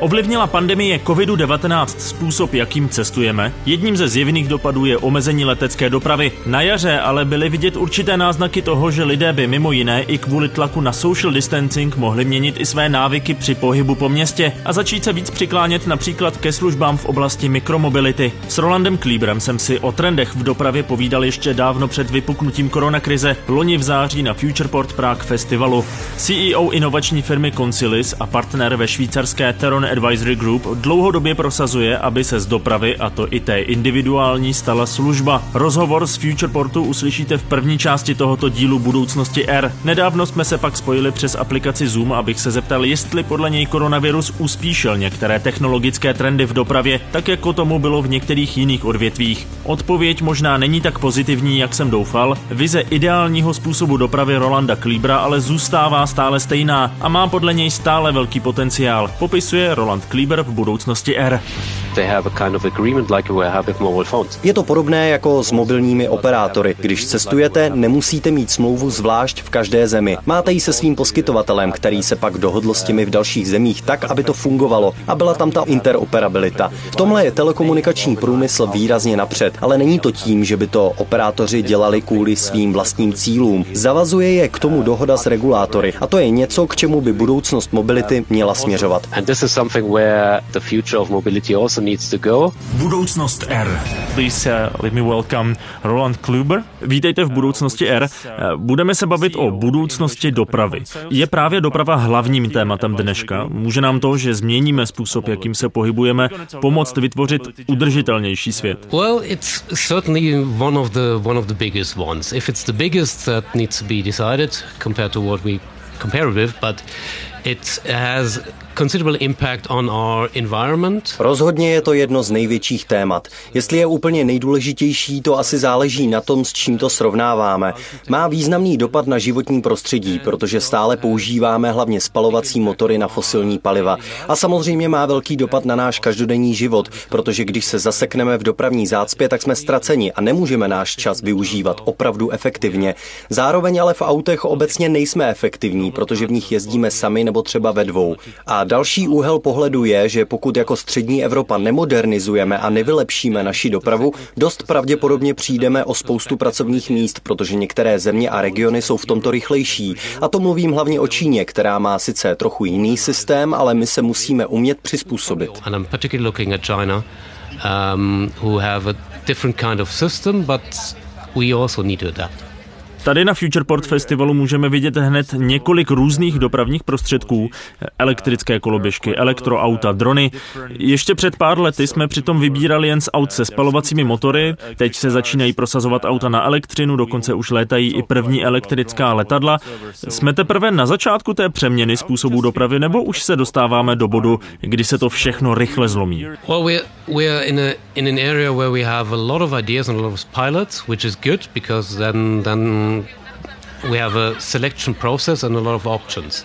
Ovlivnila pandemie COVID-19 způsob, jakým cestujeme? Jedním ze zjevných dopadů je omezení letecké dopravy. Na jaře ale byly vidět určité náznaky toho, že lidé by mimo jiné i kvůli tlaku na social distancing mohli měnit i své návyky při pohybu po městě a začít se víc přiklánět například ke službám v oblasti mikromobility. S Rolandem Klíbrem jsem si o trendech v dopravě povídal ještě dávno před vypuknutím koronakrize, loni v září na Futureport Prague festivalu. CEO inovační firmy Concilis a partner ve švýcarské Teron Advisory Group dlouhodobě prosazuje, aby se z dopravy, a to i té individuální, stala služba. Rozhovor z Futureportu uslyšíte v první části tohoto dílu budoucnosti R. Nedávno jsme se pak spojili přes aplikaci Zoom, abych se zeptal, jestli podle něj koronavirus uspíšil některé technologické trendy v dopravě, tak jako tomu bylo v některých jiných odvětvích. Odpověď možná není tak pozitivní, jak jsem doufal. Vize ideálního způsobu dopravy Rolanda Klíbra ale zůstává stále stejná a má podle něj stále velký potenciál, popisuje Roland Klíber v budoucnosti R. Je to podobné jako s mobilními operátory. Když cestujete, nemusíte mít smlouvu zvlášť v každé zemi. Máte ji se svým poskytovatelem, který se pak dohodl s těmi v dalších zemích tak, aby to fungovalo a byla tam ta interoperabilita. V tomhle je telekomunikační průmysl výrazně napřed, ale není to tím, že by to operátoři dělali kvůli svým vlastním cílům. Zavazuje je k tomu dohoda s regulátory a to je něco, k čemu by budoucnost mobility měla směřovat. Budoucnost R. Please uh, let me welcome Roland Kluber. Vítejte v budoucnosti R. Budeme se bavit o budoucnosti dopravy. Je právě doprava hlavním tématem dneška? Může nám to, že změníme způsob, jakým se pohybujeme, pomoct vytvořit udržitelnější svět? Well, it's certainly one of the one of the biggest ones. If it's the biggest that needs to be decided compared to what we compare with, but it has Rozhodně je to jedno z největších témat. Jestli je úplně nejdůležitější, to asi záleží na tom, s čím to srovnáváme. Má významný dopad na životní prostředí, protože stále používáme hlavně spalovací motory na fosilní paliva. A samozřejmě má velký dopad na náš každodenní život, protože když se zasekneme v dopravní zácpě, tak jsme ztraceni a nemůžeme náš čas využívat opravdu efektivně. Zároveň ale v autech obecně nejsme efektivní, protože v nich jezdíme sami nebo třeba ve dvou. A další úhel pohledu je, že pokud jako střední Evropa nemodernizujeme a nevylepšíme naši dopravu, dost pravděpodobně přijdeme o spoustu pracovních míst, protože některé země a regiony jsou v tomto rychlejší. A to mluvím hlavně o Číně, která má sice trochu jiný systém, ale my se musíme umět přizpůsobit. Um, who have a different kind of system, but we also need to adapt. Tady na Futureport Festivalu můžeme vidět hned několik různých dopravních prostředků. Elektrické koloběžky, elektroauta, drony. Ještě před pár lety jsme přitom vybírali jen z aut se spalovacími motory. Teď se začínají prosazovat auta na elektřinu, dokonce už létají i první elektrická letadla. Jsme teprve na začátku té přeměny způsobu dopravy, nebo už se dostáváme do bodu, kdy se to všechno rychle zlomí? Well, we're, we're in, a, in an area where we have a lot of ideas and a lot of pilots, which is good because then, then we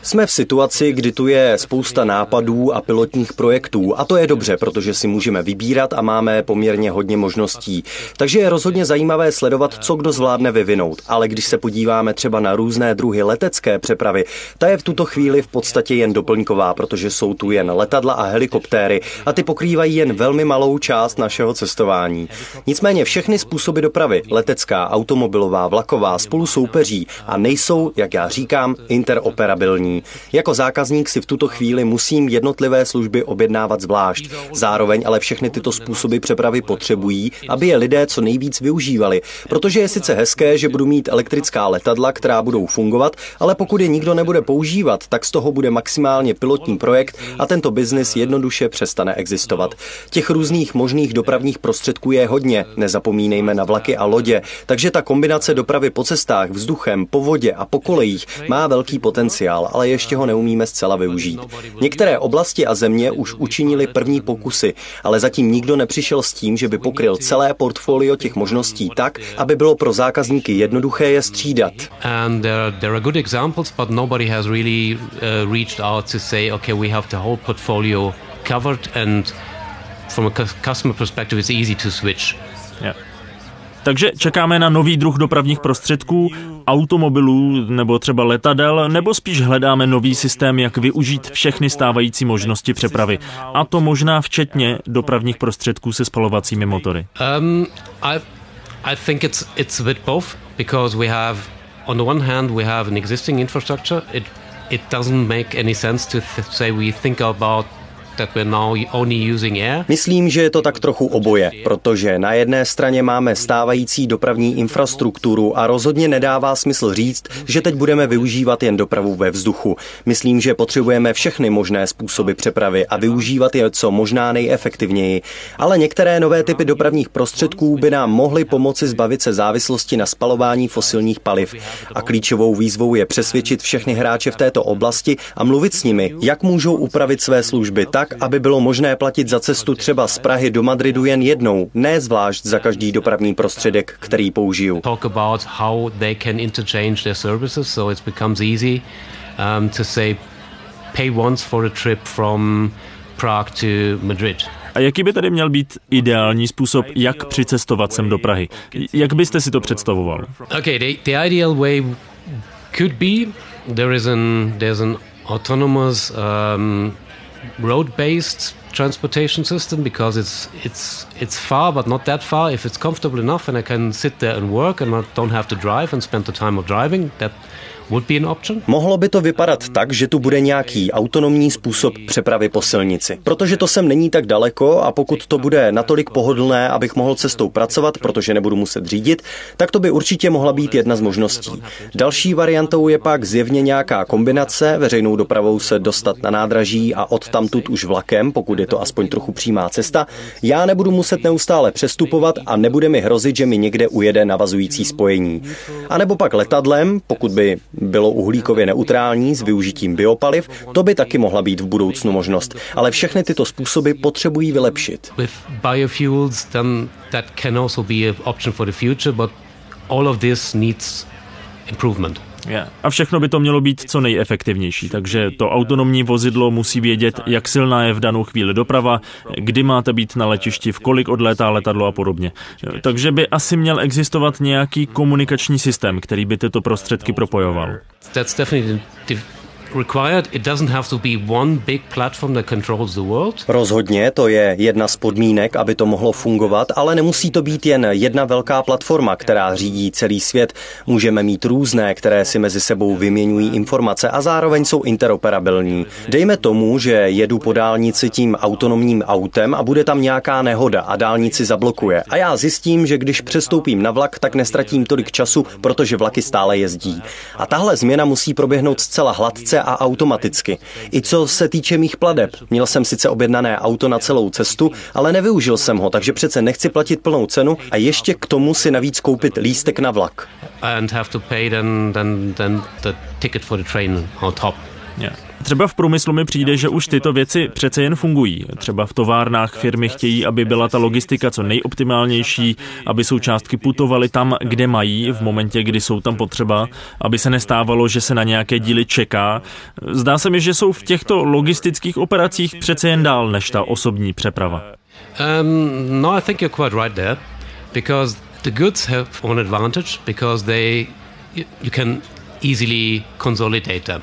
Jsme v situaci, kdy tu je spousta nápadů a pilotních projektů a to je dobře, protože si můžeme vybírat a máme poměrně hodně možností. Takže je rozhodně zajímavé sledovat, co kdo zvládne vyvinout. Ale když se podíváme třeba na různé druhy letecké přepravy, ta je v tuto chvíli v podstatě jen doplňková, protože jsou tu jen letadla a helikoptéry a ty pokrývají jen velmi malou část našeho cestování. Nicméně všechny způsoby dopravy, letecká, automobilová, vlaková, spolu soupeří a nejsou, jak já říkám, interoperabilní. Jako zákazník si v tuto chvíli musím jednotlivé služby objednávat zvlášť. Zároveň ale všechny tyto způsoby přepravy potřebují, aby je lidé co nejvíc využívali. Protože je sice hezké, že budu mít elektrická letadla, která budou fungovat, ale pokud je nikdo nebude používat, tak z toho bude maximálně pilotní projekt a tento biznis jednoduše přestane existovat. Těch různých možných dopravních prostředků je hodně, nezapomínejme na vlaky a lodě, takže ta kombinace dopravy po cestách, vzduchem, po vodě a po kolejích má velký potenciál, ale ještě ho neumíme zcela využít. Některé oblasti a země už učinili první pokusy, ale zatím nikdo nepřišel s tím, že by pokryl celé portfolio těch možností tak, aby bylo pro zákazníky jednoduché je střídat. Covered and from a customer perspective it's easy to switch. Yeah. Takže čekáme na nový druh dopravních prostředků, automobilů nebo třeba letadel, nebo spíš hledáme nový systém, jak využít všechny stávající možnosti přepravy. A to možná včetně dopravních prostředků se spalovacími motory. Um, I, I think it's, it's a bit both, because we have, on the one hand, we have an existing infrastructure. It, it doesn't make any sense to th- say we think about Myslím, že je to tak trochu oboje, protože na jedné straně máme stávající dopravní infrastrukturu a rozhodně nedává smysl říct, že teď budeme využívat jen dopravu ve vzduchu. Myslím, že potřebujeme všechny možné způsoby přepravy a využívat je co možná nejefektivněji. Ale některé nové typy dopravních prostředků by nám mohly pomoci zbavit se závislosti na spalování fosilních paliv. A klíčovou výzvou je přesvědčit všechny hráče v této oblasti a mluvit s nimi, jak můžou upravit své služby tak, tak, aby bylo možné platit za cestu třeba z Prahy do Madridu jen jednou, ne zvlášť za každý dopravní prostředek, který použiju. Talk about how they can interchange their services, so it becomes easy um, to say pay once for a trip from Prague to Madrid. A jaký by tady měl být ideální způsob, jak přicestovat sem do Prahy? Jak byste si to představoval? Okay, the, the ideal way could be there is an there's an autonomous um, road-based transportation system because it's it's it's far but not that far. If it's comfortable enough and I can sit there and work and I don't have to drive and spend the time of driving that Mohlo by to vypadat tak, že tu bude nějaký autonomní způsob přepravy po silnici. Protože to sem není tak daleko a pokud to bude natolik pohodlné, abych mohl cestou pracovat, protože nebudu muset řídit, tak to by určitě mohla být jedna z možností. Další variantou je pak zjevně nějaká kombinace, veřejnou dopravou se dostat na nádraží a od tamtud už vlakem, pokud je to aspoň trochu přímá cesta. Já nebudu muset neustále přestupovat a nebude mi hrozit, že mi někde ujede navazující spojení. A nebo pak letadlem, pokud by bylo uhlíkově neutrální s využitím biopaliv, to by taky mohla být v budoucnu možnost. Ale všechny tyto způsoby potřebují vylepšit. all of this needs improvement. Yeah. A všechno by to mělo být co nejefektivnější, takže to autonomní vozidlo musí vědět, jak silná je v danou chvíli doprava, kdy máte být na letišti, v kolik odlétá letadlo a podobně. Takže by asi měl existovat nějaký komunikační systém, který by tyto prostředky propojoval. That's definitely Rozhodně to je jedna z podmínek, aby to mohlo fungovat, ale nemusí to být jen jedna velká platforma, která řídí celý svět. Můžeme mít různé, které si mezi sebou vyměňují informace a zároveň jsou interoperabilní. Dejme tomu, že jedu po dálnici tím autonomním autem a bude tam nějaká nehoda a dálnici zablokuje. A já zjistím, že když přestoupím na vlak, tak nestratím tolik času, protože vlaky stále jezdí. A tahle změna musí proběhnout zcela hladce a automaticky. I co se týče mých pladeb. Měl jsem sice objednané auto na celou cestu, ale nevyužil jsem ho, takže přece nechci platit plnou cenu a ještě k tomu si navíc koupit lístek na vlak. And have to pay then, then, then the ticket for the train on top. Yeah. Třeba v průmyslu mi přijde, že už tyto věci přece jen fungují. Třeba v továrnách firmy chtějí, aby byla ta logistika co nejoptimálnější, aby součástky putovaly tam, kde mají, v momentě, kdy jsou tam potřeba, aby se nestávalo, že se na nějaké díly čeká. Zdá se mi, že jsou v těchto logistických operacích přece jen dál než ta osobní přeprava. Um, no, I think you're quite right there, because the goods have advantage, because they you can consolidate them.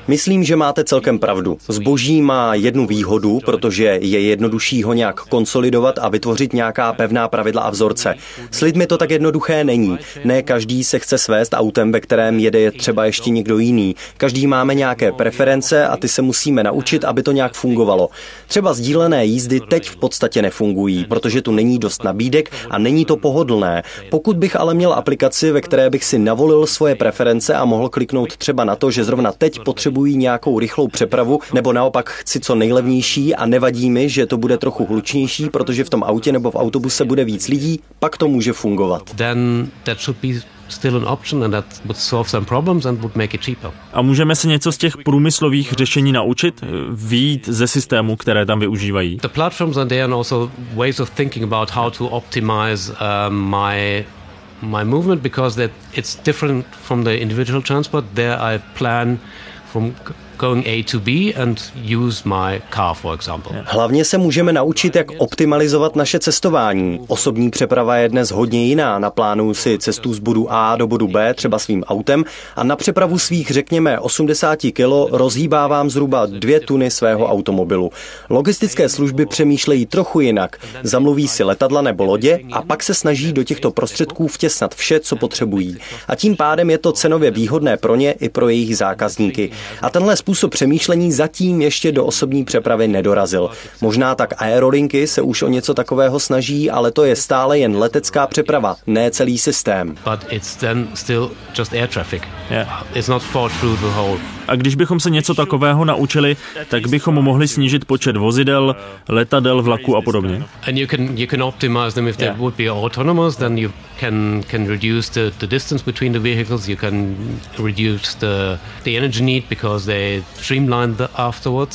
Myslím, že máte celkem pravdu. Zboží má jednu výhodu, protože je jednodušší ho nějak konsolidovat a vytvořit nějaká pevná pravidla a vzorce. S lidmi to tak jednoduché není. Ne každý se chce svést autem, ve kterém jede třeba ještě někdo jiný. Každý máme nějaké preference a ty se musíme naučit, aby to nějak fungovalo. Třeba sdílené jízdy teď v podstatě nefungují, protože tu není dost nabídek a není to pohodlné. Pokud bych ale měl aplikaci, ve které bych si navolil svoje preference a mohl kliknout zapomenout třeba na to, že zrovna teď potřebují nějakou rychlou přepravu, nebo naopak chci co nejlevnější a nevadí mi, že to bude trochu hlučnější, protože v tom autě nebo v autobuse bude víc lidí, pak to může fungovat. Then that should be still an option and that would solve some problems and would make it cheaper. A můžeme se něco z těch průmyslových řešení naučit, výjít ze systému, které tam využívají? The platforms and there are also ways of thinking about how to optimize um, my my movement because that it's different from the individual transport. There I plan from going A to B and use my car, for example. Hlavně se můžeme naučit, jak optimalizovat naše cestování. Osobní přeprava je dnes hodně jiná. Naplánuju si cestu z bodu A do bodu B, třeba svým autem, a na přepravu svých, řekněme, 80 kilo rozhýbávám zhruba dvě tuny svého automobilu. Logistické služby přemýšlejí trochu jinak. Zamluví si letadla nebo lodě a pak se snaží do těchto prostředků vtěsnat vše, co potřebují. A tím pádem je to cenově výhodné pro ně i pro jejich zákazníky. A tenhle způsob přemýšlení zatím ještě do osobní přepravy nedorazil. Možná tak aerolinky se už o něco takového snaží, ale to je stále jen letecká přeprava, ne celý systém. But it's then still just air traffic. Yeah. It's not thought through the whole a když bychom se něco takového naučili, tak bychom mohli snížit počet vozidel, letadel, vlaků a podobně. And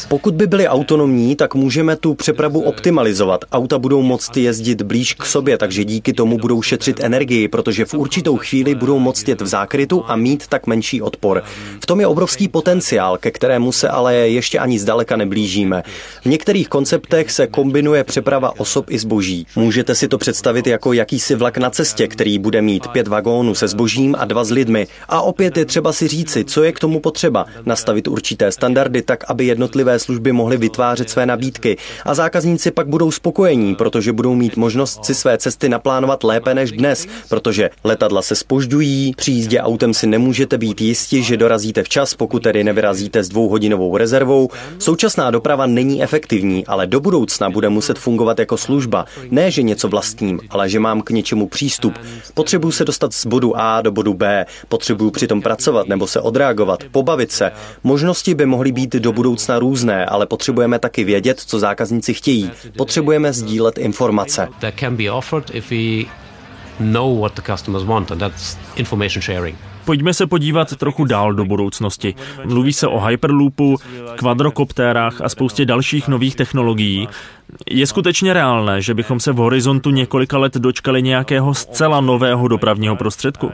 Pokud by byly autonomní, tak můžeme tu přepravu optimalizovat. Auta budou moct jezdit blíž k sobě, takže díky tomu budou šetřit energii, protože v určitou chvíli budou moct jet v zákrytu a mít tak menší odpor. V tom je obrovský potenciál, ke kterému se ale ještě ani zdaleka neblížíme. V některých konceptech se kombinuje přeprava osob i zboží. Můžete si to představit jako jakýsi vlak na cestě, který bude mít pět vagónů se zbožím a dva s lidmi. A opět je třeba si říci, co je k tomu potřeba. Nastavit určité standardy tak, aby jednotlivé služby mohly vytvářet své nabídky. A zákazníci pak budou spokojení, protože budou mít možnost si své cesty naplánovat lépe než dnes, protože letadla se spožďují, při jízdě autem si nemůžete být jisti, že dorazíte včas, pokud tedy nevyrazíte s dvouhodinovou rezervou. Současná doprava není efektivní, ale do budoucna bude muset fungovat jako služba. Ne, že něco vlastním, ale že mám k něčemu přístup. Potřebuju se dostat z bodu A do bodu B, potřebuju přitom pracovat nebo se odreagovat, pobavit se. Možnosti by mohly být do budoucna různé, ale potřebujeme taky vědět, co zákazníci chtějí. Potřebujeme sdílet informace. know what the customers want, and that's information sharing. Pojďme se podívat trochu dál do budoucnosti. Mluví se o Hyperloopu, kvadrokoptérách a spoustě dalších nových technologií. Je skutečně reálné, že bychom se v horizontu několika let dočkali nějakého zcela nového dopravního prostředku?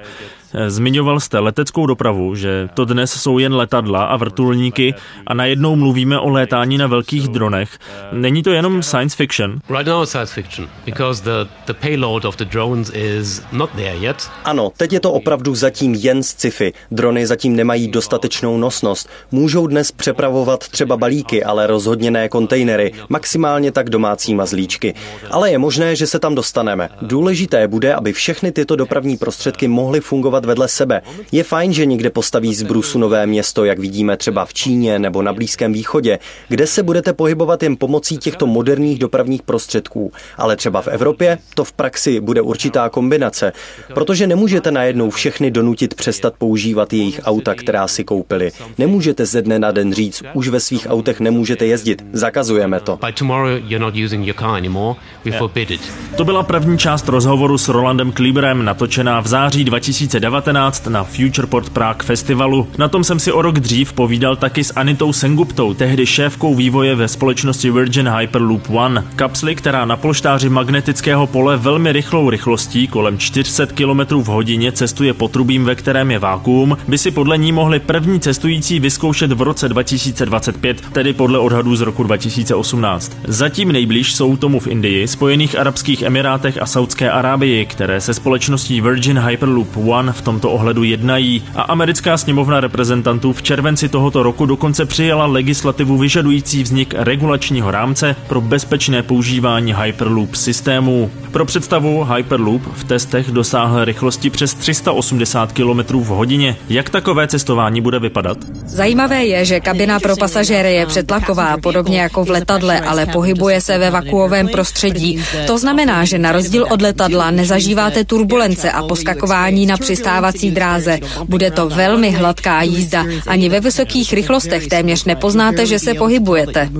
Zmiňoval jste leteckou dopravu, že to dnes jsou jen letadla a vrtulníky a najednou mluvíme o létání na velkých dronech. Není to jenom science fiction? Right now science fiction, because the, the payload of the drones is not there yet. Ano, teď je to opravdu zatím jen sci-fi. Drony zatím nemají dostatečnou nosnost. Můžou dnes přepravovat třeba balíky, ale rozhodně ne kontejnery, maximálně tak domácí mazlíčky. Ale je možné, že se tam dostaneme. Důležité bude, aby všechny tyto dopravní prostředky mohly fungovat budovat vedle sebe. Je fajn, že někde postaví z brusu nové město, jak vidíme třeba v Číně nebo na Blízkém východě, kde se budete pohybovat jen pomocí těchto moderních dopravních prostředků. Ale třeba v Evropě to v praxi bude určitá kombinace, protože nemůžete najednou všechny donutit přestat používat jejich auta, která si koupili. Nemůžete ze dne na den říct, už ve svých autech nemůžete jezdit, zakazujeme to. To byla první část rozhovoru s Rolandem Klíberem, natočená v září 2019 2019 na Futureport Prague festivalu. Na tom jsem si o rok dřív povídal taky s Anitou Senguptou, tehdy šéfkou vývoje ve společnosti Virgin Hyperloop One. Kapsly, která na polštáři magnetického pole velmi rychlou rychlostí kolem 400 km v hodině cestuje potrubím, ve kterém je vákuum, by si podle ní mohli první cestující vyzkoušet v roce 2025, tedy podle odhadů z roku 2018. Zatím nejblíž jsou tomu v Indii, Spojených Arabských Emirátech a Saudské Arábii, které se společností Virgin Hyperloop One v tomto ohledu jednají a americká sněmovna reprezentantů v červenci tohoto roku dokonce přijala legislativu vyžadující vznik regulačního rámce pro bezpečné používání Hyperloop systému. Pro představu Hyperloop v testech dosáhl rychlosti přes 380 km v hodině. Jak takové cestování bude vypadat? Zajímavé je, že kabina pro pasažéry je přetlaková, podobně jako v letadle, ale pohybuje se ve vakuovém prostředí. To znamená, že na rozdíl od letadla nezažíváte turbulence a poskakování na přistání přistávací dráze. Bude to velmi hladká jízda. Ani ve vysokých rychlostech téměř nepoznáte, že se pohybujete.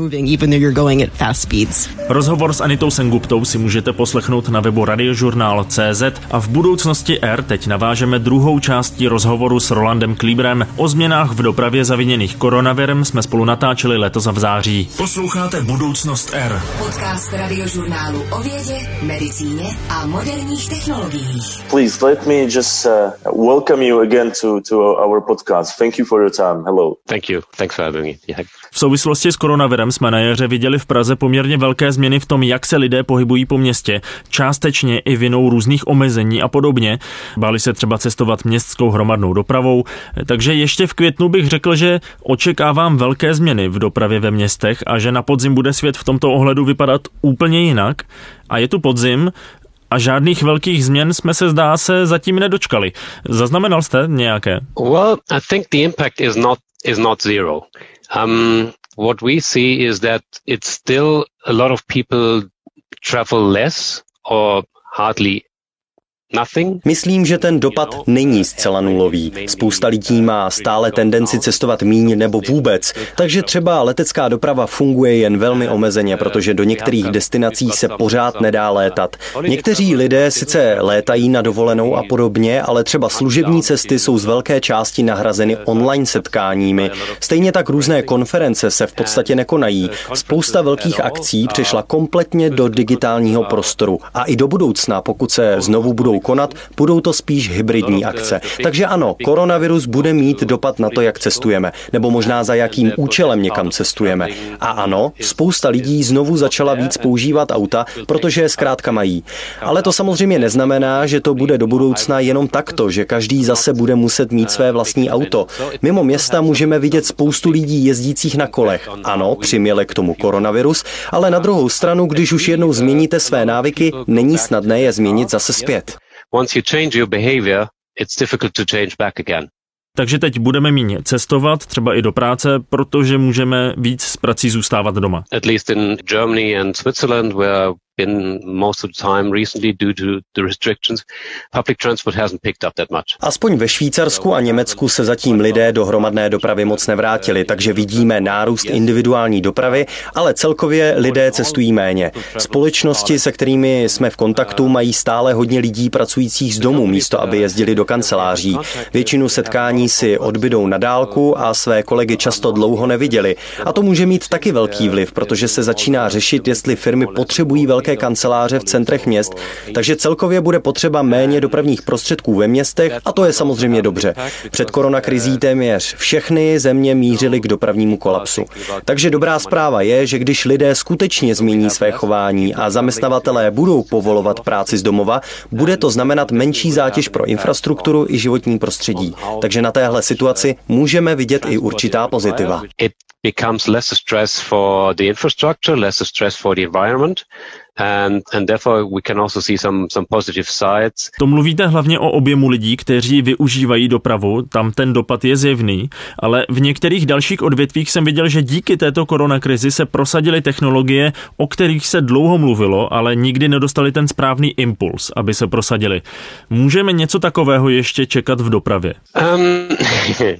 Rozhovor s Anitou Senguptou si můžete poslechnout na webu radiožurnál.cz a v budoucnosti R teď navážeme druhou částí rozhovoru s Rolandem Klíbrem. O změnách v dopravě zaviněných koronavirem jsme spolu natáčeli letos v září. Posloucháte Budoucnost R. Podcast radiožurnálu o vědě, medicíně a moderních technologiích. Please let me just uh welcome you again to, to our podcast. Thank you for your time. Hello. Thank you. Thanks for having me. Yeah. V souvislosti s koronavirem jsme na jaře viděli v Praze poměrně velké změny v tom, jak se lidé pohybují po městě, částečně i vinou různých omezení a podobně. Báli se třeba cestovat městskou hromadnou dopravou, takže ještě v květnu bych řekl, že očekávám velké změny v dopravě ve městech a že na podzim bude svět v tomto ohledu vypadat úplně jinak. A je tu podzim, a žádných velkých změn jsme se zdá se zatím nedočkali. Zaznamenal jste nějaké? Well, I think the impact is not is not zero. Um, what we see is that it's still a lot of people travel less or hardly Myslím, že ten dopad není zcela nulový. Spousta lidí má stále tendenci cestovat míň nebo vůbec, takže třeba letecká doprava funguje jen velmi omezeně, protože do některých destinací se pořád nedá létat. Někteří lidé sice létají na dovolenou a podobně, ale třeba služební cesty jsou z velké části nahrazeny online setkáními. Stejně tak různé konference se v podstatě nekonají. Spousta velkých akcí přešla kompletně do digitálního prostoru a i do budoucna, pokud se znovu budou konat, budou to spíš hybridní akce. Takže ano, koronavirus bude mít dopad na to, jak cestujeme, nebo možná za jakým účelem někam cestujeme. A ano, spousta lidí znovu začala víc používat auta, protože je zkrátka mají. Ale to samozřejmě neznamená, že to bude do budoucna jenom takto, že každý zase bude muset mít své vlastní auto. Mimo města můžeme vidět spoustu lidí jezdících na kolech. Ano, přiměle k tomu koronavirus, ale na druhou stranu, když už jednou změníte své návyky, není snadné je změnit zase zpět once you change your behavior, it's difficult to change back again. Takže teď budeme méně cestovat, třeba i do práce, protože můžeme víc z prací zůstávat doma. At least in Germany and Switzerland, where been most of the time recently due to the restrictions, public transport hasn't picked up that much. Aspoň ve Švýcarsku a Německu se zatím lidé do hromadné dopravy moc nevrátili, takže vidíme nárůst individuální dopravy, ale celkově lidé cestují méně. Společnosti, se kterými jsme v kontaktu, mají stále hodně lidí pracujících z domu, místo aby jezdili do kanceláří. Většinu setkání si odbydou na dálku a své kolegy často dlouho neviděli. A to může mít taky velký vliv, protože se začíná řešit, jestli firmy potřebují velké velké kanceláře v centrech měst, takže celkově bude potřeba méně dopravních prostředků ve městech a to je samozřejmě dobře. Před koronakrizí téměř všechny země mířily k dopravnímu kolapsu. Takže dobrá zpráva je, že když lidé skutečně změní své chování a zaměstnavatelé budou povolovat práci z domova, bude to znamenat menší zátěž pro infrastrukturu i životní prostředí. Takže na téhle situaci můžeme vidět i určitá pozitiva. becomes less stress for the infrastructure, less stress for the environment, and, and therefore we can also see some, some positive sides. To mluvíte hlavně o objemu lidí, kteří využívají dopravu, tam ten dopad je zjevný, ale v některých dalších odvětvích jsem viděl, že díky této koronakrizi se prosadily technologie, o kterých se dlouho mluvilo, ale nikdy nedostali ten správný impuls, aby se prosadili. Můžeme něco takového ještě čekat v dopravě? Um,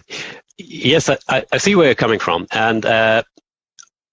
yes, I, I see where you're coming from. And uh,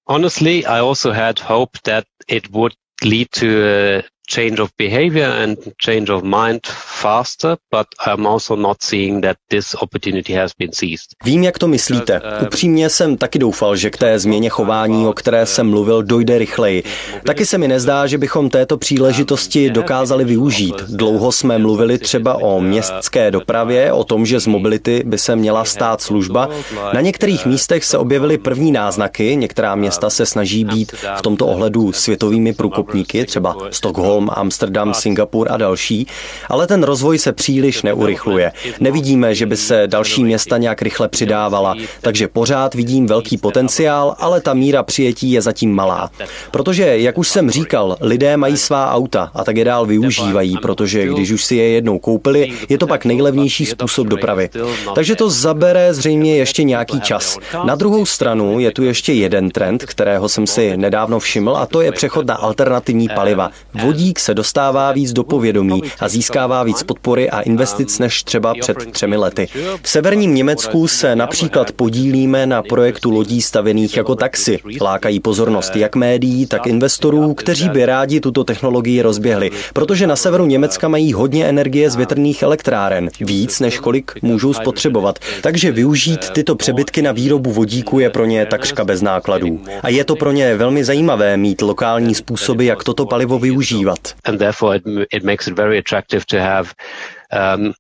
honestly, I also had hope that it would lead to a change of behavior and change of mind faster, but I'm also not seeing that this opportunity has been seized. Vím, jak to myslíte. Um, Upřímně jsem taky doufal, že k té změně chování, o které jsem mluvil, dojde rychleji. Taky se mi nezdá, že bychom této příležitosti dokázali využít. Dlouho jsme mluvili třeba o městské dopravě, o tom, že z mobility by se měla stát služba. Na některých místech se objevily první náznaky, některá města se snaží být v tomto ohledu světovými průkopníky, třeba Stockholm Stockholm, Amsterdam, Singapur a další, ale ten rozvoj se příliš neurychluje. Nevidíme, že by se další města nějak rychle přidávala, takže pořád vidím velký potenciál, ale ta míra přijetí je zatím malá. Protože, jak už jsem říkal, lidé mají svá auta a tak je dál využívají, protože když už si je jednou koupili, je to pak nejlevnější způsob dopravy. Takže to zabere zřejmě ještě nějaký čas. Na druhou stranu je tu ještě jeden trend, kterého jsem si nedávno všiml, a to je přechod na alternativní paliva. Vodí vodík se dostává víc do povědomí a získává víc podpory a investic než třeba před třemi lety. V severním Německu se například podílíme na projektu lodí stavěných jako taxi. Lákají pozornost jak médií, tak investorů, kteří by rádi tuto technologii rozběhli, protože na severu Německa mají hodně energie z větrných elektráren, víc než kolik můžou spotřebovat. Takže využít tyto přebytky na výrobu vodíku je pro ně takřka bez nákladů. A je to pro ně velmi zajímavé mít lokální způsoby, jak toto palivo využívat. And therefore it, it makes it very attractive to have um,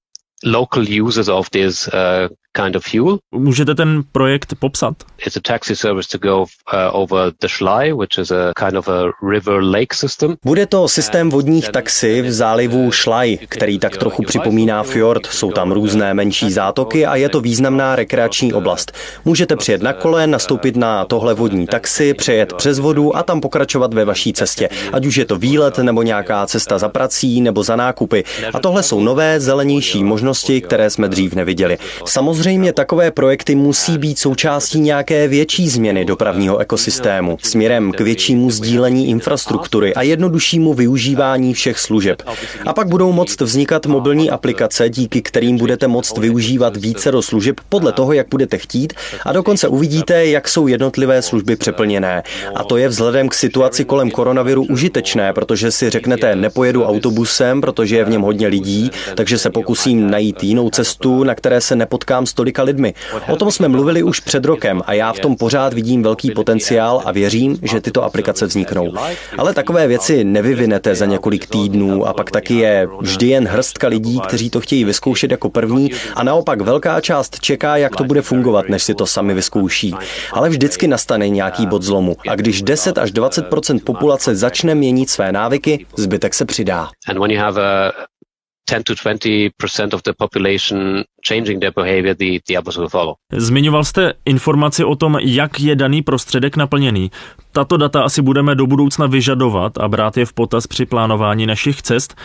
local users of this uh, kind of fuel. Můžete ten projekt popsat? It's a taxi service to go uh, over the Schlei, which is a kind of a river lake system. Bude to systém vodních taxi v zálivu Schlei, který tak trochu připomíná fjord. Jsou tam různé menší zátoky a je to významná rekreační oblast. Můžete přijet na kole, nastoupit na tohle vodní taxi, přejet přes vodu a tam pokračovat ve vaší cestě. Ať už je to výlet nebo nějaká cesta za prací nebo za nákupy. A tohle jsou nové, zelenější možnosti, které jsme dřív neviděli. Samozřejmě takové projekty musí být součástí nějaké větší změny dopravního ekosystému směrem k většímu sdílení infrastruktury a jednoduššímu využívání všech služeb. A pak budou moct vznikat mobilní aplikace, díky kterým budete moct využívat více do služeb podle toho, jak budete chtít a dokonce uvidíte, jak jsou jednotlivé služby přeplněné. A to je vzhledem k situaci kolem koronaviru užitečné, protože si řeknete, nepojedu autobusem, protože je v něm hodně lidí, takže se pokusím najít jinou cestu, na které se nepotkám s tolika lidmi. O tom jsme mluvili už před rokem a já v tom pořád vidím velký potenciál a věřím, že tyto aplikace vzniknou. Ale takové věci nevyvinete za několik týdnů a pak taky je vždy jen hrstka lidí, kteří to chtějí vyzkoušet jako první a naopak velká část čeká, jak to bude fungovat, než si to sami vyzkouší. Ale vždycky nastane nějaký bod zlomu a když 10 až 20% populace začne měnit své návyky, zbytek se přidá. 10 to 20% of the population changing their behavior, the, the others will follow. Zmiňoval jste informaci o tom, jak je daný prostředek naplněný. Tato data asi budeme do budoucna vyžadovat a brát je v potaz při plánování našich cest.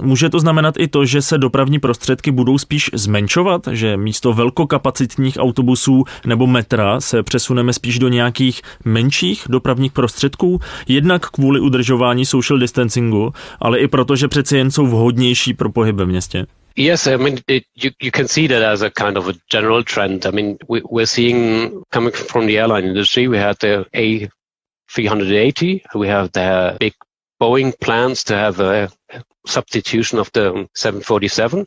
Může to znamenat i to, že se dopravní prostředky budou spíš zmenšovat, že místo velkokapacitních autobusů nebo metra se přesuneme spíš do nějakých menších dopravních prostředků, jednak kvůli udržování social distancingu, ale i proto, že přeci jen jsou vhodnější pro pohyb ve městě. Yes, I mean, it, you, you can see that as a kind of a general trend. I mean, we, we're seeing coming from the airline industry, we had the A380, we have the big Boeing plans to have a substitution of the 747.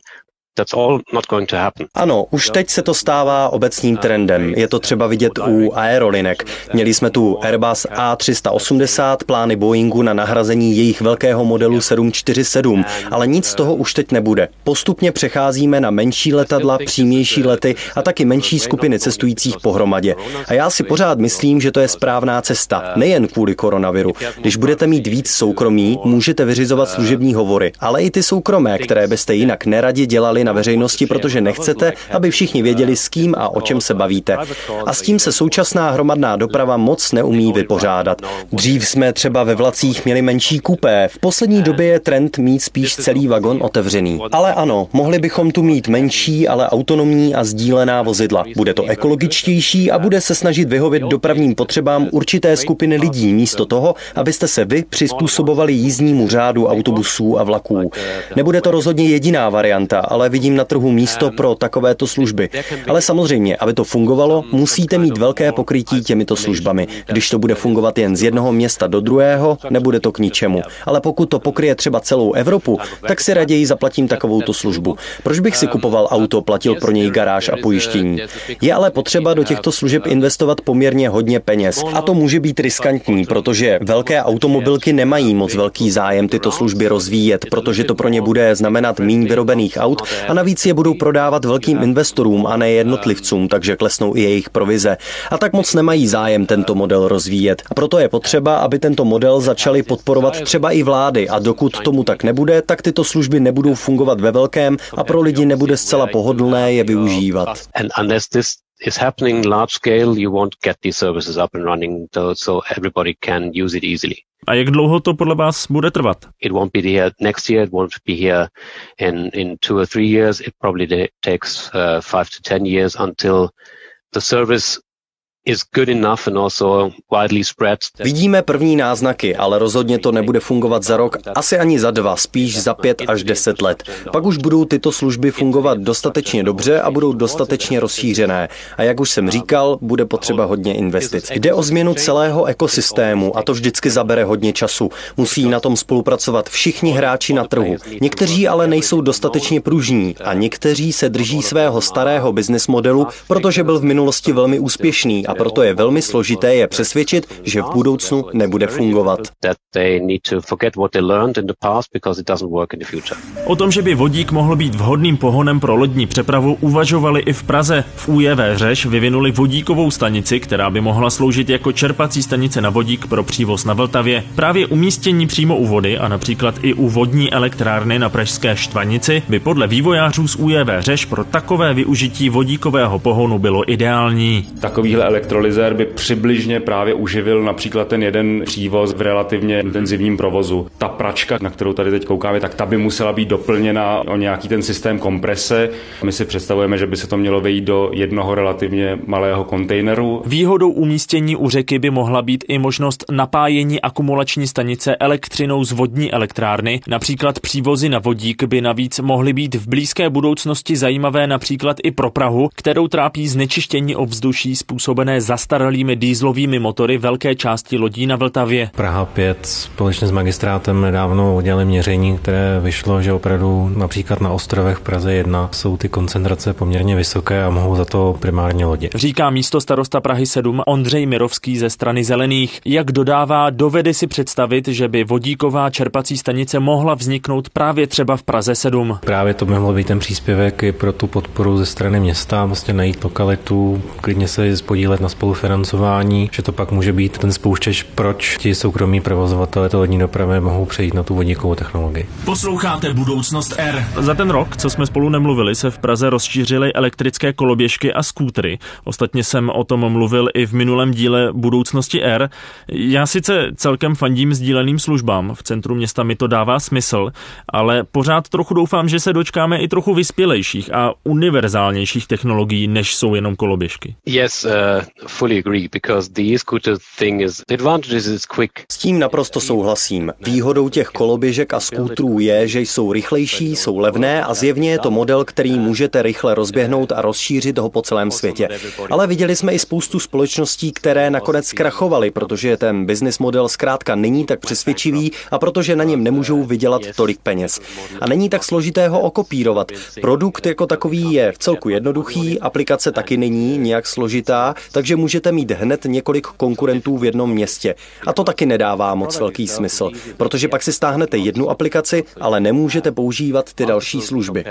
Ano, už teď se to stává obecným trendem. Je to třeba vidět u aerolinek. Měli jsme tu Airbus A380, plány Boeingu na nahrazení jejich velkého modelu 747, ale nic z toho už teď nebude. Postupně přecházíme na menší letadla, přímější lety a taky menší skupiny cestujících pohromadě. A já si pořád myslím, že to je správná cesta, nejen kvůli koronaviru. Když budete mít víc soukromí, můžete vyřizovat služební hovory, ale i ty soukromé, které byste jinak neradi dělali na veřejnosti, protože nechcete, aby všichni věděli, s kým a o čem se bavíte. A s tím se současná hromadná doprava moc neumí vypořádat. Dřív jsme třeba ve vlacích měli menší kupé, v poslední době je trend mít spíš celý vagon otevřený. Ale ano, mohli bychom tu mít menší, ale autonomní a sdílená vozidla. Bude to ekologičtější a bude se snažit vyhovět dopravním potřebám určité skupiny lidí, místo toho, abyste se vy přizpůsobovali jízdnímu řádu autobusů a vlaků. Nebude to rozhodně jediná varianta, ale vidím na trhu místo pro takovéto služby. Ale samozřejmě, aby to fungovalo, musíte mít velké pokrytí těmito službami. Když to bude fungovat jen z jednoho města do druhého, nebude to k ničemu. Ale pokud to pokryje třeba celou Evropu, tak si raději zaplatím takovouto službu. Proč bych si kupoval auto, platil pro něj garáž a pojištění? Je ale potřeba do těchto služeb investovat poměrně hodně peněz. A to může být riskantní, protože velké automobilky nemají moc velký zájem tyto služby rozvíjet, protože to pro ně bude znamenat míň vyrobených aut a navíc je budou prodávat velkým investorům a ne jednotlivcům, takže klesnou i jejich provize. A tak moc nemají zájem tento model rozvíjet. A proto je potřeba, aby tento model začaly podporovat třeba i vlády a dokud tomu tak nebude, tak tyto služby nebudou fungovat ve velkém a pro lidi nebude zcela pohodlné je využívat. Is happening large scale, you won't get these services up and running so everybody can use it easily. A jak dlouho to podle vás bude trvat? It won't be here next year, it won't be here in, in two or three years. It probably takes uh, five to ten years until the service Vidíme první náznaky, ale rozhodně to nebude fungovat za rok, asi ani za dva, spíš za pět až deset let. Pak už budou tyto služby fungovat dostatečně dobře a budou dostatečně rozšířené. A jak už jsem říkal, bude potřeba hodně investic. Jde o změnu celého ekosystému a to vždycky zabere hodně času. Musí na tom spolupracovat všichni hráči na trhu. Někteří ale nejsou dostatečně pružní a někteří se drží svého starého business modelu, protože byl v minulosti velmi úspěšný a proto je velmi složité je přesvědčit, že v budoucnu nebude fungovat. O tom, že by vodík mohl být vhodným pohonem pro lodní přepravu, uvažovali i v Praze. V UJV Řeš vyvinuli vodíkovou stanici, která by mohla sloužit jako čerpací stanice na vodík pro přívoz na Vltavě. Právě umístění přímo u vody a například i u vodní elektrárny na Pražské Štvanici by podle vývojářů z UJV Řeš pro takové využití vodíkového pohonu bylo ideální. Takovýhle elektrolyzér by přibližně právě uživil například ten jeden přívoz v relativně intenzivním provozu. Ta pračka, na kterou tady teď koukáme, tak ta by musela být doplněna o nějaký ten systém komprese. My si představujeme, že by se to mělo vejít do jednoho relativně malého kontejneru. Výhodou umístění u řeky by mohla být i možnost napájení akumulační stanice elektřinou z vodní elektrárny. Například přívozy na vodík by navíc mohly být v blízké budoucnosti zajímavé například i pro Prahu, kterou trápí znečištění ovzduší způsobené zastaralými dýzlovými motory velké části lodí na Vltavě. Praha 5 společně s magistrátem nedávno udělali měření, které vyšlo, že opravdu například na ostrovech Praze 1 jsou ty koncentrace poměrně vysoké a mohou za to primárně lodě. Říká místo starosta Prahy 7 Ondřej Mirovský ze strany Zelených. Jak dodává, dovede si představit, že by vodíková čerpací stanice mohla vzniknout právě třeba v Praze 7. Právě to by mohlo být ten příspěvek i pro tu podporu ze strany města, vlastně najít lokalitu, klidně se podílet na spolufinancování, že to pak může být ten spouštěč, proč ti soukromí provozovatelé to lodní dopravy mohou přejít na tu vodíkovou technologii. Posloucháte Budoucnost R. Za ten rok, co jsme spolu nemluvili, se v Praze rozšířily elektrické koloběžky a skútry. Ostatně jsem o tom mluvil i v minulém díle Budoucnosti R. Já sice celkem fandím sdíleným službám, v centru města mi to dává smysl, ale pořád trochu doufám, že se dočkáme i trochu vyspělejších a univerzálnějších technologií, než jsou jenom koloběžky. Yes, uh, fully agree, because the e-scooter thing is, the advantage is quick. S tím naprosto souhlasím. Výhodou těch koloběžek a skútrů je, že jsou rychlejší, jsou levné a zjevně je to model, který můžete rychle rozběhnout a rozšířit ho po celém světě. Ale viděli jsme i spoustu společností, které nakonec zkrachovaly, protože ten business model zkrátka není tak přesvědčivý a protože na něm nemůžou vydělat tolik peněz. A není tak složité ho okopírovat. Produkt jako takový je v celku jednoduchý, aplikace taky není nějak složitá, takže můžete mít hned několik konkurentů v jednom městě. A to taky nedává moc velký smysl, protože pak si stáhnete jednu aplikaci, ale nemůžete používat ty další služby.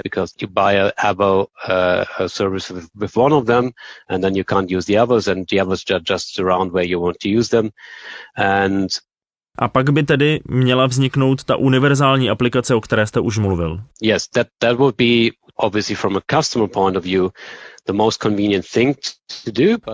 A pak by tedy měla vzniknout ta univerzální aplikace, o které jste už mluvil. Yes, that, that would be obviously from a customer point of view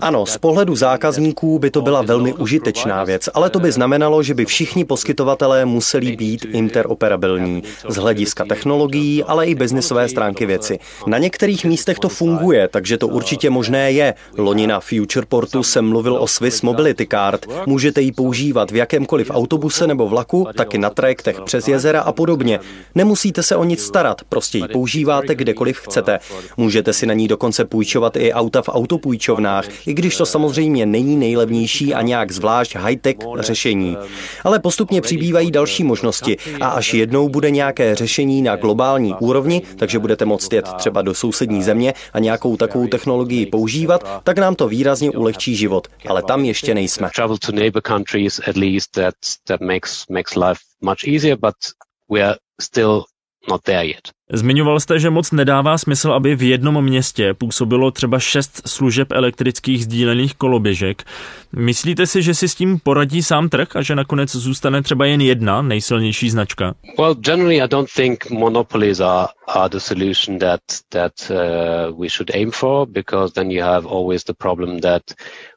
ano, z pohledu zákazníků by to byla velmi užitečná věc, ale to by znamenalo, že by všichni poskytovatelé museli být interoperabilní z hlediska technologií, ale i biznisové stránky věci. Na některých místech to funguje, takže to určitě možné je. Loni na Futureportu jsem mluvil o Swiss Mobility Card. Můžete ji používat v jakémkoliv autobuse nebo vlaku, taky na trajektech přes jezera a podobně. Nemusíte se o nic starat, prostě ji používáte kdekoliv chcete. Můžete si na ní dokonce půjčovat i auta v autopůjčovně půjčovnách, i když to samozřejmě není nejlevnější a nějak zvlášť high-tech řešení. Ale postupně přibývají další možnosti a až jednou bude nějaké řešení na globální úrovni, takže budete moct jet třeba do sousední země a nějakou takovou technologii používat, tak nám to výrazně ulehčí život. Ale tam ještě nejsme. still not there yet. Zmiňoval jste, že moc nedává smysl, aby v jednom městě působilo třeba šest služeb elektrických sdílených koloběžek. Myslíte si, že si s tím poradí sám trh a že nakonec zůstane třeba jen jedna nejsilnější značka? Well, generally I don't think monopolies are, are the solution that, that uh, we should aim for because then you have always the problem that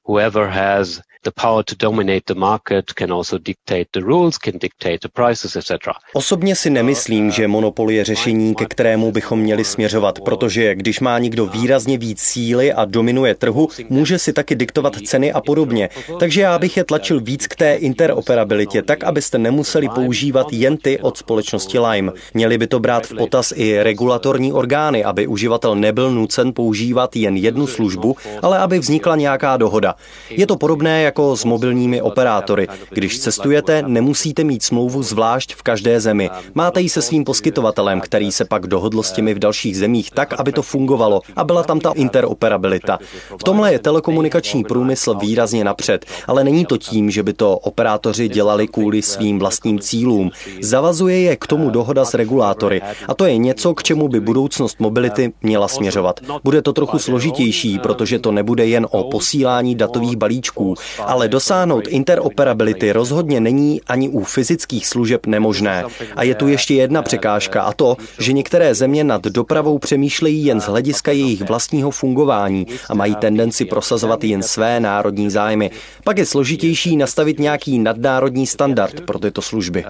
whoever has the power to dominate the market can also dictate the rules, can dictate the prices, etc. Osobně si nemyslím, že monopol je řešení, ke kterému bychom měli směřovat, protože když má někdo výrazně víc síly a dominuje trhu, může si taky diktovat ceny a podobně. Takže já bych je tlačil víc k té interoperabilitě, tak abyste nemuseli používat jen ty od společnosti Lime. Měli by to brát v potaz i regulatorní orgány, aby uživatel nebyl nucen používat jen jednu službu, ale aby vznikla nějaká dohoda. Je to podobné jako s mobilními operátory. Když cestujete, nemusíte mít smlouvu zvlášť v každé zemi. Máte ji se svým poskytovatelem, který se pak dohodlo s těmi v dalších zemích tak, aby to fungovalo a byla tam ta interoperabilita. V tomhle je telekomunikační průmysl výrazně napřed, ale není to tím, že by to operátoři dělali kvůli svým vlastním cílům. Zavazuje je k tomu dohoda s regulátory a to je něco, k čemu by budoucnost mobility měla směřovat. Bude to trochu složitější, protože to nebude jen o posílání datových balíčků, ale dosáhnout interoperability rozhodně není ani u fyzických služeb nemožné. A je tu ještě jedna překážka a to, že některé země nad dopravou přemýšlejí jen z hlediska jejich vlastního fungování a mají tendenci prosazovat jen své národní zájmy. Pak je složitější nastavit nějaký nadnárodní standard pro tyto služby.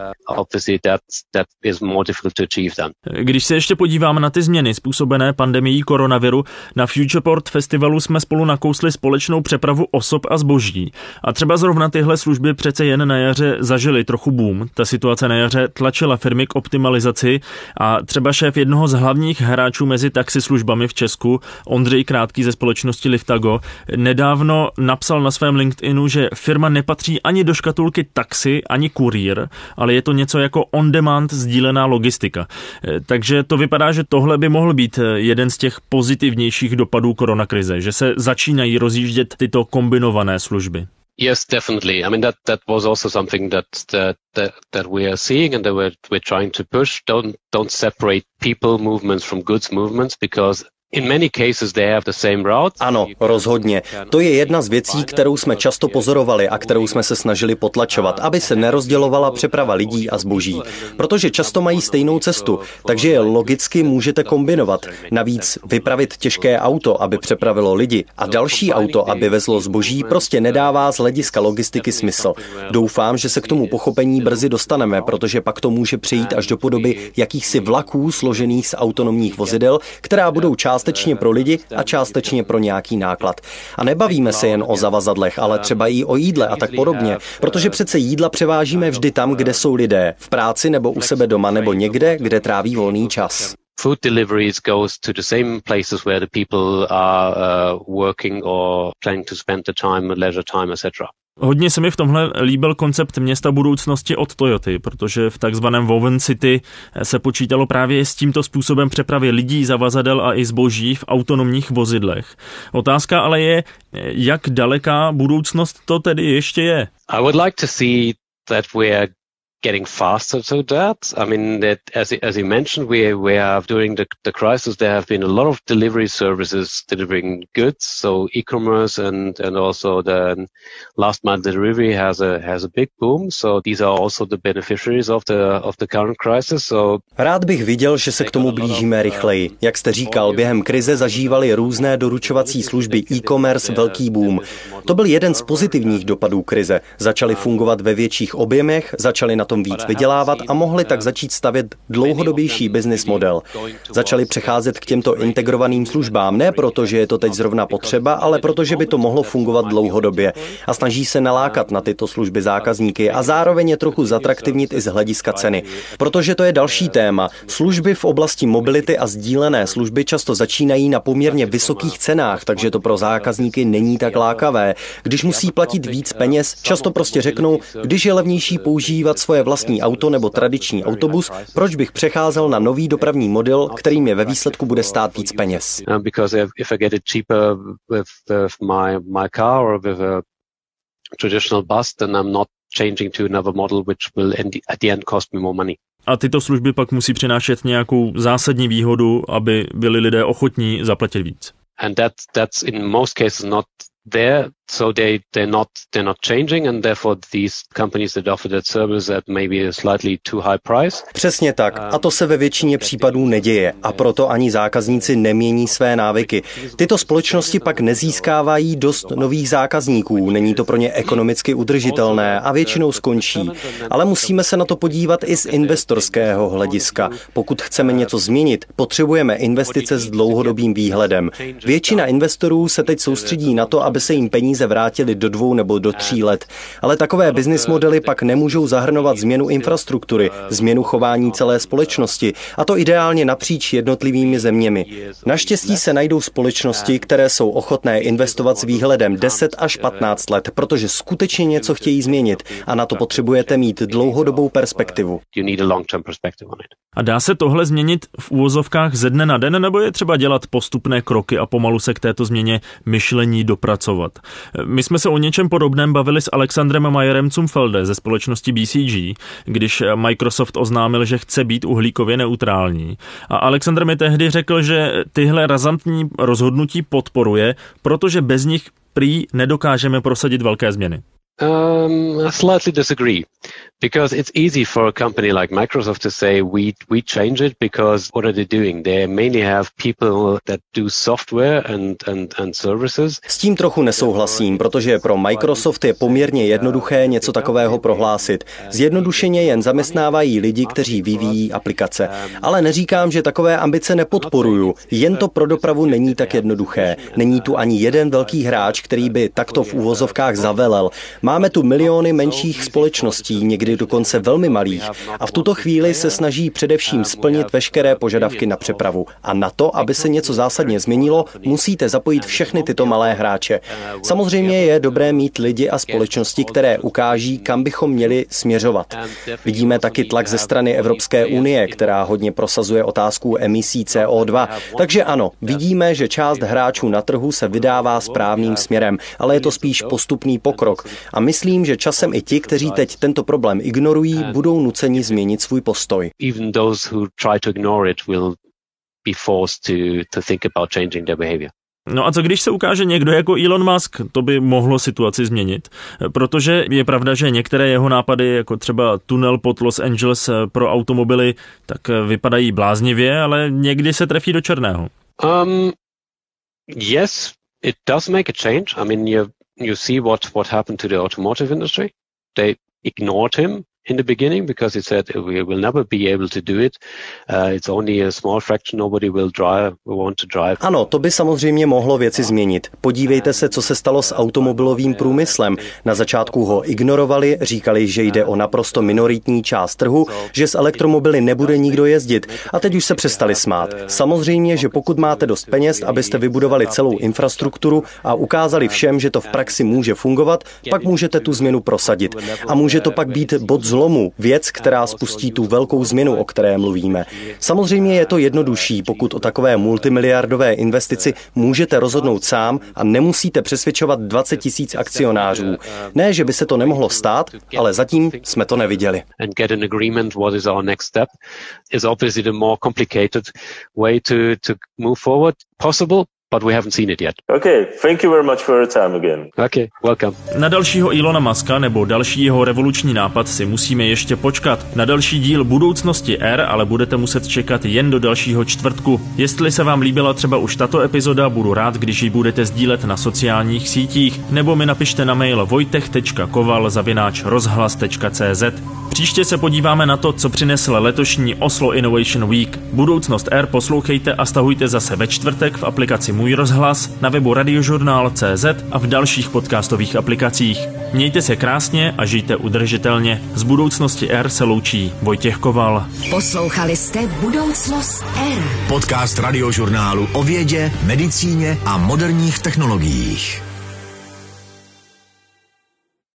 Když se ještě podíváme na ty změny způsobené pandemií koronaviru, na Futureport festivalu jsme spolu nakousli společnou přepravu osob a zboží. A třeba zrovna tyhle služby přece jen na jaře zažily trochu boom. Ta situace na jaře tlačila firmy k optimalizaci a třeba šéf jednoho z hlavních hráčů mezi taxislužbami v Česku, Ondřej Krátký ze společnosti Liftago, nedávno napsal na svém LinkedInu, že firma nepatří ani do škatulky taxi, ani kurýr, ale je to něco jako on-demand sdílená logistika. E, takže to vypadá, že tohle by mohl být e, jeden z těch pozitivnějších dopadů koronakrize, že se začínají rozjíždět tyto kombinované služby. Yes, definitely. I mean that that was also something that that that, that we are seeing and that we're we're trying to push. Don't don't separate people movements from goods movements because ano, rozhodně. To je jedna z věcí, kterou jsme často pozorovali a kterou jsme se snažili potlačovat, aby se nerozdělovala přeprava lidí a zboží. Protože často mají stejnou cestu, takže je logicky můžete kombinovat. Navíc vypravit těžké auto, aby přepravilo lidi a další auto, aby vezlo zboží, prostě nedává z hlediska logistiky smysl. Doufám, že se k tomu pochopení brzy dostaneme, protože pak to může přejít až do podoby jakýchsi vlaků složených z autonomních vozidel, která budou část částečně pro lidi a částečně pro nějaký náklad. A nebavíme se jen o zavazadlech, ale třeba i o jídle a tak podobně, protože přece jídla převážíme vždy tam, kde jsou lidé, v práci nebo u sebe doma nebo někde, kde tráví volný čas food deliveries goes to the same places where the people are uh, working or planning to spend the time, leisure time, etc. Hodně se mi v tomhle líbil koncept města budoucnosti od Toyoty, protože v takzvaném Woven City se počítalo právě s tímto způsobem přepravy lidí, zavazadel a i zboží v autonomních vozidlech. Otázka ale je, jak daleká budoucnost to tedy ještě je. I would like to see that we are getting faster to that. I mean, that as as you mentioned, we we have during the the crisis there have been a lot of delivery services delivering goods, so e-commerce and and also the last mile delivery has a has a big boom. So these are also the beneficiaries of the of the current crisis. So Rád bych viděl, že se k tomu blížíme rychleji. Jak jste říkal, během krize zažívali různé doručovací služby e-commerce velký boom. To byl jeden z pozitivních dopadů krize. Začaly fungovat ve větších objemech, začaly na to tom víc vydělávat a mohli tak začít stavět dlouhodobější business model. Začali přecházet k těmto integrovaným službám ne proto, že je to teď zrovna potřeba, ale protože by to mohlo fungovat dlouhodobě a snaží se nalákat na tyto služby zákazníky a zároveň je trochu zatraktivnit i z hlediska ceny. Protože to je další téma. Služby v oblasti mobility a sdílené služby často začínají na poměrně vysokých cenách, takže to pro zákazníky není tak lákavé. Když musí platit víc peněz, často prostě řeknou, když je levnější používat svoje vlastní auto nebo tradiční autobus, proč bych přecházel na nový dopravní model, který mě ve výsledku bude stát víc peněz? traditional bus, then I'm not changing to another model which will at the end cost me more money. A tyto služby pak musí přinášet nějakou zásadní výhodu, aby byli lidé ochotní zaplatit víc. And that, that's in most cases not there so they they're not they're not changing and therefore these companies that offer that service at maybe a slightly too high price. Přesně tak a to se ve většině případů neděje a proto ani zákazníci nemění své návyky. Tyto společnosti pak nezískávají dost nových zákazníků, není to pro ně ekonomicky udržitelné a většinou skončí. Ale musíme se na to podívat i z investorského hlediska. Pokud chceme něco změnit, potřebujeme investice s dlouhodobým výhledem. Většina investorů se teď soustředí na to, aby aby se jim peníze vrátily do dvou nebo do tří let. Ale takové business modely pak nemůžou zahrnovat změnu infrastruktury, změnu chování celé společnosti, a to ideálně napříč jednotlivými zeměmi. Naštěstí se najdou společnosti, které jsou ochotné investovat s výhledem 10 až 15 let, protože skutečně něco chtějí změnit a na to potřebujete mít dlouhodobou perspektivu. A dá se tohle změnit v úvozovkách ze dne na den, nebo je třeba dělat postupné kroky a pomalu se k této změně myšlení dopracovat? My jsme se o něčem podobném bavili s Alexandrem Majerem Cumfelde ze společnosti BCG, když Microsoft oznámil, že chce být uhlíkově neutrální. A Alexandr mi tehdy řekl, že tyhle razantní rozhodnutí podporuje, protože bez nich prý nedokážeme prosadit velké změny. Um, I slightly disagree because it's easy for a company like Microsoft to say we we change it because what are they doing? They mainly have people that do software and and and services. S tím trochu nesouhlasím, protože pro Microsoft je poměrně jednoduché něco takového prohlásit. Zjednodušeně jen zaměstnávají lidi, kteří vyvíjí aplikace. Ale neříkám, že takové ambice nepodporuju. Jen to pro dopravu není tak jednoduché. Není tu ani jeden velký hráč, který by takto v úvozovkách zavelel. Máme tu miliony menších společností, někdy dokonce velmi malých, a v tuto chvíli se snaží především splnit veškeré požadavky na přepravu. A na to, aby se něco zásadně změnilo, musíte zapojit všechny tyto malé hráče. Samozřejmě je dobré mít lidi a společnosti, které ukáží, kam bychom měli směřovat. Vidíme taky tlak ze strany Evropské unie, která hodně prosazuje otázku emisí CO2. Takže ano, vidíme, že část hráčů na trhu se vydává správným směrem, ale je to spíš postupný pokrok. A myslím, že časem i ti, kteří teď tento problém ignorují, budou nuceni změnit svůj postoj. Even those who try to ignore it will be forced to, to think about changing their behavior. No a co když se ukáže někdo jako Elon Musk, to by mohlo situaci změnit. Protože je pravda, že některé jeho nápady, jako třeba tunel pod Los Angeles pro automobily, tak vypadají bláznivě, ale někdy se trefí do černého. Um, yes, it does make a change. I mean, you you see what what happened to the automotive industry. They ignored him in the beginning because it said we will never be able to do it. Uh, it's only a small fraction. Nobody will drive. We want to drive. Ano, to by samozřejmě mohlo věci změnit. Podívejte se, co se stalo s automobilovým průmyslem. Na začátku ho ignorovali, říkali, že jde o naprosto minoritní část trhu, že s elektromobily nebude nikdo jezdit a teď už se přestali smát. Samozřejmě, že pokud máte dost peněz, abyste vybudovali celou infrastrukturu a ukázali všem, že to v praxi může fungovat, pak můžete tu změnu prosadit. A může to pak být bod zlomu, věc, která spustí tu velkou změnu, o které mluvíme. Samozřejmě je to jednodušší, pokud o takové multimiliardové investici můžete rozhodnout sám a nemusíte přesvědčovat 20 tisíc akcionářů. Ne, že by se to nemohlo stát, ale zatím jsme to neviděli. Possible, but we haven't seen it yet. Okay, thank you very much for your time again. Okay, welcome. Na dalšího Ilona Maska nebo další jeho revoluční nápad si musíme ještě počkat. Na další díl budoucnosti R ale budete muset čekat jen do dalšího čtvrtku. Jestli se vám líbila třeba už tato epizoda, budu rád, když ji budete sdílet na sociálních sítích, nebo mi napište na mail vojtech.koval rozhlas.cz. Příště se podíváme na to, co přinesl letošní Oslo Innovation Week. Budoucnost R poslouchejte a stahujte zase ve čtvrtek v aplikaci Můj rozhlas, na webu radiožurnál.cz a v dalších podcastových aplikacích. Mějte se krásně a žijte udržitelně. Z budoucnosti R se loučí Vojtěch Koval. Poslouchali jste Budoucnost R. Podcast radiožurnálu o vědě, medicíně a moderních technologiích.